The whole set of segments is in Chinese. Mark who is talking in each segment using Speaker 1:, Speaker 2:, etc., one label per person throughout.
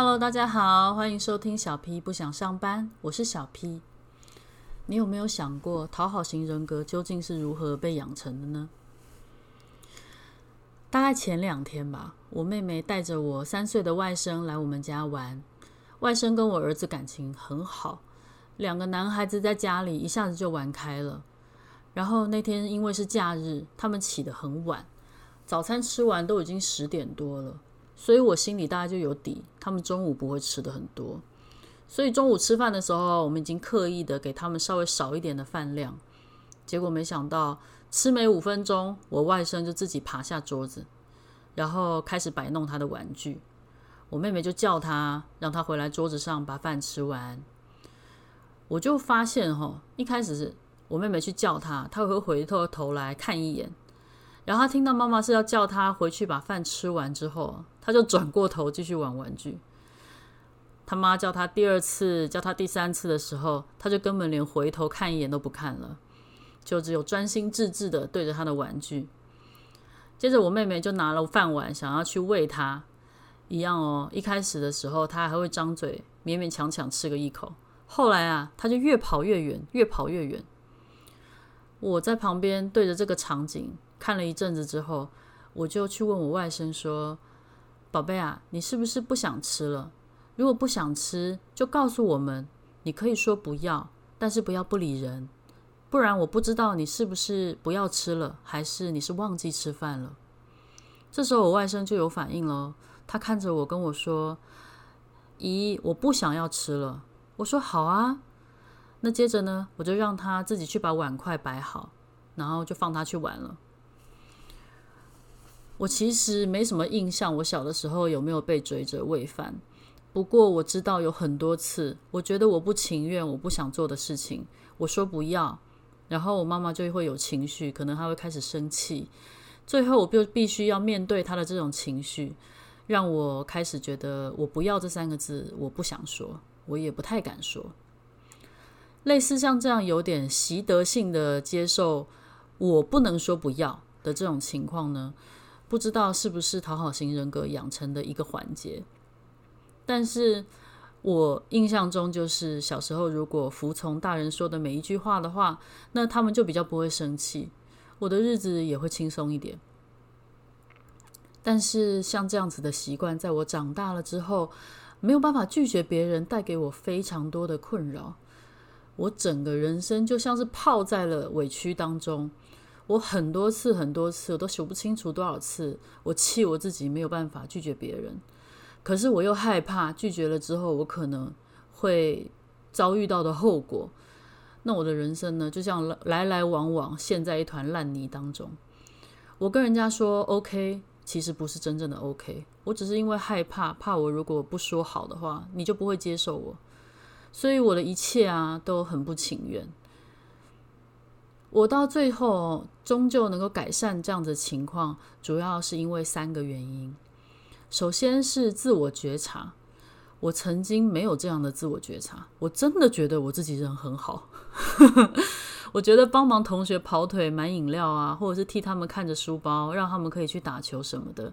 Speaker 1: Hello，大家好，欢迎收听小 P 不想上班，我是小 P。你有没有想过，讨好型人格究竟是如何被养成的呢？大概前两天吧，我妹妹带着我三岁的外甥来我们家玩。外甥跟我儿子感情很好，两个男孩子在家里一下子就玩开了。然后那天因为是假日，他们起得很晚，早餐吃完都已经十点多了。所以我心里大概就有底，他们中午不会吃的很多。所以中午吃饭的时候，我们已经刻意的给他们稍微少一点的饭量。结果没想到，吃没五分钟，我外甥就自己爬下桌子，然后开始摆弄他的玩具。我妹妹就叫他，让他回来桌子上把饭吃完。我就发现哈，一开始是我妹妹去叫他，他会回头头来看一眼。然后他听到妈妈是要叫他回去把饭吃完之后，他就转过头继续玩玩具。他妈叫他第二次、叫他第三次的时候，他就根本连回头看一眼都不看了，就只有专心致志的对着他的玩具。接着我妹妹就拿了饭碗想要去喂他，一样哦。一开始的时候他还会张嘴勉勉强强吃个一口，后来啊，他就越跑越远，越跑越远。我在旁边对着这个场景。看了一阵子之后，我就去问我外甥说：“宝贝啊，你是不是不想吃了？如果不想吃，就告诉我们。你可以说不要，但是不要不理人，不然我不知道你是不是不要吃了，还是你是忘记吃饭了。”这时候我外甥就有反应了，他看着我跟我说：“姨，我不想要吃了。”我说：“好啊。”那接着呢，我就让他自己去把碗筷摆好，然后就放他去玩了。我其实没什么印象，我小的时候有没有被追着喂饭？不过我知道有很多次，我觉得我不情愿、我不想做的事情，我说不要，然后我妈妈就会有情绪，可能她会开始生气，最后我就必须要面对她的这种情绪，让我开始觉得我不要这三个字，我不想说，我也不太敢说。类似像这样有点习得性的接受，我不能说不要的这种情况呢，不知道是不是讨好型人格养成的一个环节，但是我印象中就是小时候如果服从大人说的每一句话的话，那他们就比较不会生气，我的日子也会轻松一点。但是像这样子的习惯，在我长大了之后，没有办法拒绝别人，带给我非常多的困扰。我整个人生就像是泡在了委屈当中。我很多次很多次，我都数不清楚多少次，我气我自己没有办法拒绝别人，可是我又害怕拒绝了之后，我可能会遭遇到的后果。那我的人生呢，就像来来往往陷在一团烂泥当中。我跟人家说 OK，其实不是真正的 OK，我只是因为害怕，怕我如果不说好的话，你就不会接受我，所以我的一切啊都很不情愿。我到最后终究能够改善这样的情况，主要是因为三个原因。首先是自我觉察，我曾经没有这样的自我觉察，我真的觉得我自己人很好。我觉得帮忙同学跑腿、买饮料啊，或者是替他们看着书包，让他们可以去打球什么的，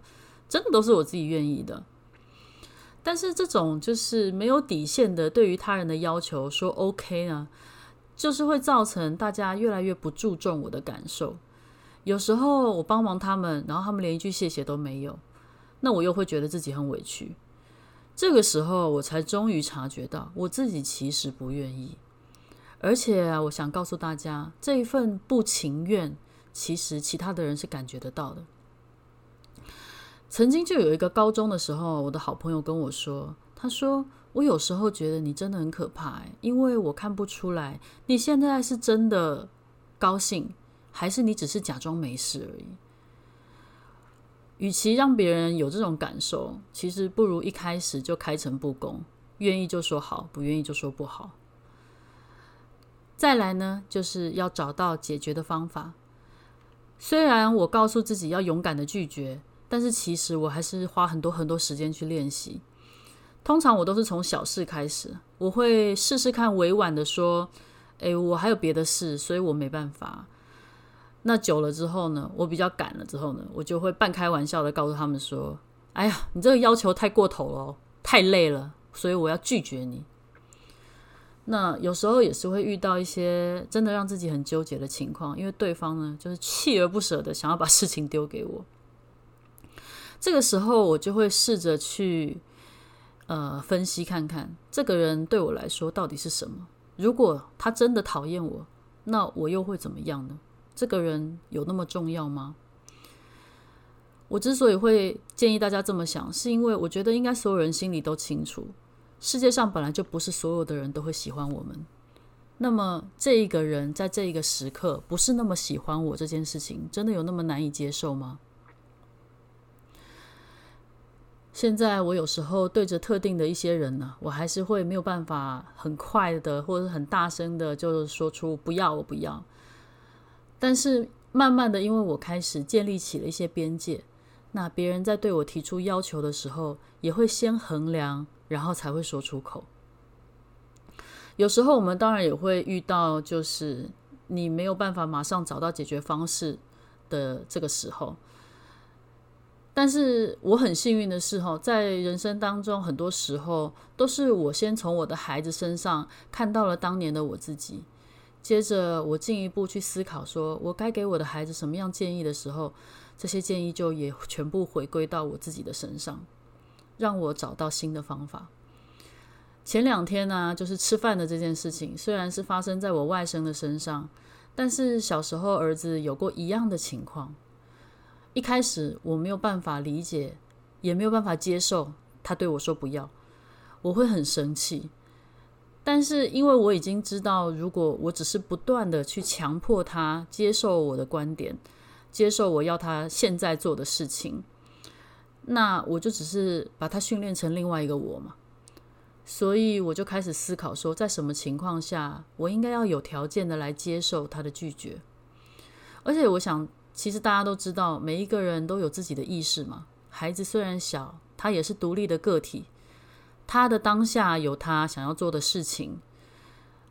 Speaker 1: 真的都是我自己愿意的。但是这种就是没有底线的对于他人的要求说 OK 呢？就是会造成大家越来越不注重我的感受。有时候我帮忙他们，然后他们连一句谢谢都没有，那我又会觉得自己很委屈。这个时候我才终于察觉到，我自己其实不愿意。而且，我想告诉大家，这一份不情愿，其实其他的人是感觉得到的。曾经就有一个高中的时候，我的好朋友跟我说，他说，我有时候觉得你真的很可怕，因为我看不出来你现在是真的高兴，还是你只是假装没事而已。与其让别人有这种感受，其实不如一开始就开诚布公，愿意就说好，不愿意就说不好。再来呢，就是要找到解决的方法。虽然我告诉自己要勇敢的拒绝，但是其实我还是花很多很多时间去练习。通常我都是从小事开始，我会试试看委婉的说：“诶，我还有别的事，所以我没办法。”那久了之后呢，我比较赶了之后呢，我就会半开玩笑的告诉他们说：“哎呀，你这个要求太过头了，太累了，所以我要拒绝你。那有时候也是会遇到一些真的让自己很纠结的情况，因为对方呢就是锲而不舍的想要把事情丢给我。这个时候我就会试着去呃分析看看，这个人对我来说到底是什么。如果他真的讨厌我，那我又会怎么样呢？这个人有那么重要吗？我之所以会建议大家这么想，是因为我觉得应该所有人心里都清楚。世界上本来就不是所有的人都会喜欢我们，那么这一个人在这一个时刻不是那么喜欢我这件事情，真的有那么难以接受吗？现在我有时候对着特定的一些人呢，我还是会没有办法很快的或者很大声的，就是说出不要，我不要。但是慢慢的，因为我开始建立起了一些边界，那别人在对我提出要求的时候，也会先衡量。然后才会说出口。有时候我们当然也会遇到，就是你没有办法马上找到解决方式的这个时候。但是我很幸运的是，哈，在人生当中，很多时候都是我先从我的孩子身上看到了当年的我自己，接着我进一步去思考，说我该给我的孩子什么样建议的时候，这些建议就也全部回归到我自己的身上。让我找到新的方法。前两天呢、就是吃饭的这件事情，虽然是发生在我外甥的身上，但是小时候儿子有过一样的情况。一开始我没有办法理解，也没有办法接受他对我说不要，我会很生气。但是因为我已经知道，如果我只是不断的去强迫他接受我的观点，接受我要他现在做的事情。那我就只是把他训练成另外一个我嘛，所以我就开始思考说，在什么情况下我应该要有条件的来接受他的拒绝。而且我想，其实大家都知道，每一个人都有自己的意识嘛。孩子虽然小，他也是独立的个体，他的当下有他想要做的事情。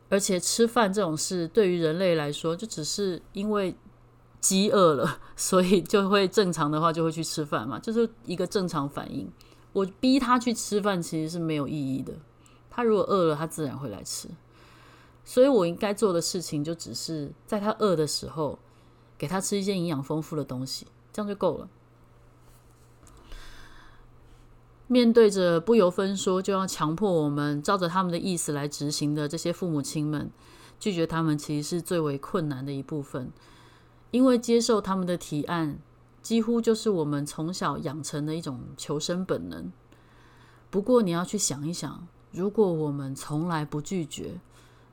Speaker 1: 而且吃饭这种事，对于人类来说，就只是因为。饥饿了，所以就会正常的话就会去吃饭嘛，就是一个正常反应。我逼他去吃饭其实是没有意义的。他如果饿了，他自然会来吃。所以我应该做的事情就只是在他饿的时候，给他吃一些营养丰富的东西，这样就够了。面对着不由分说就要强迫我们照着他们的意思来执行的这些父母亲们，拒绝他们其实是最为困难的一部分。因为接受他们的提案，几乎就是我们从小养成的一种求生本能。不过，你要去想一想，如果我们从来不拒绝，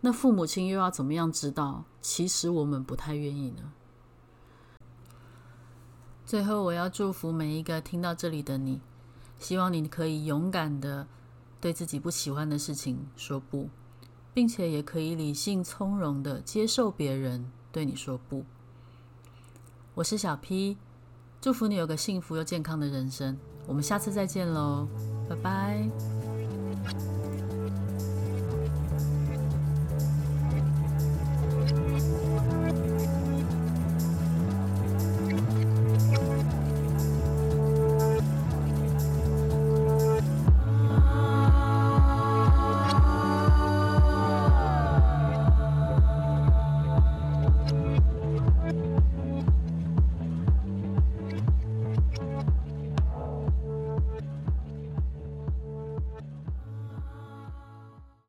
Speaker 1: 那父母亲又要怎么样知道，其实我们不太愿意呢？最后，我要祝福每一个听到这里的你，希望你可以勇敢的对自己不喜欢的事情说不，并且也可以理性从容的接受别人对你说不。我是小 P，祝福你有个幸福又健康的人生。我们下次再见喽，拜拜。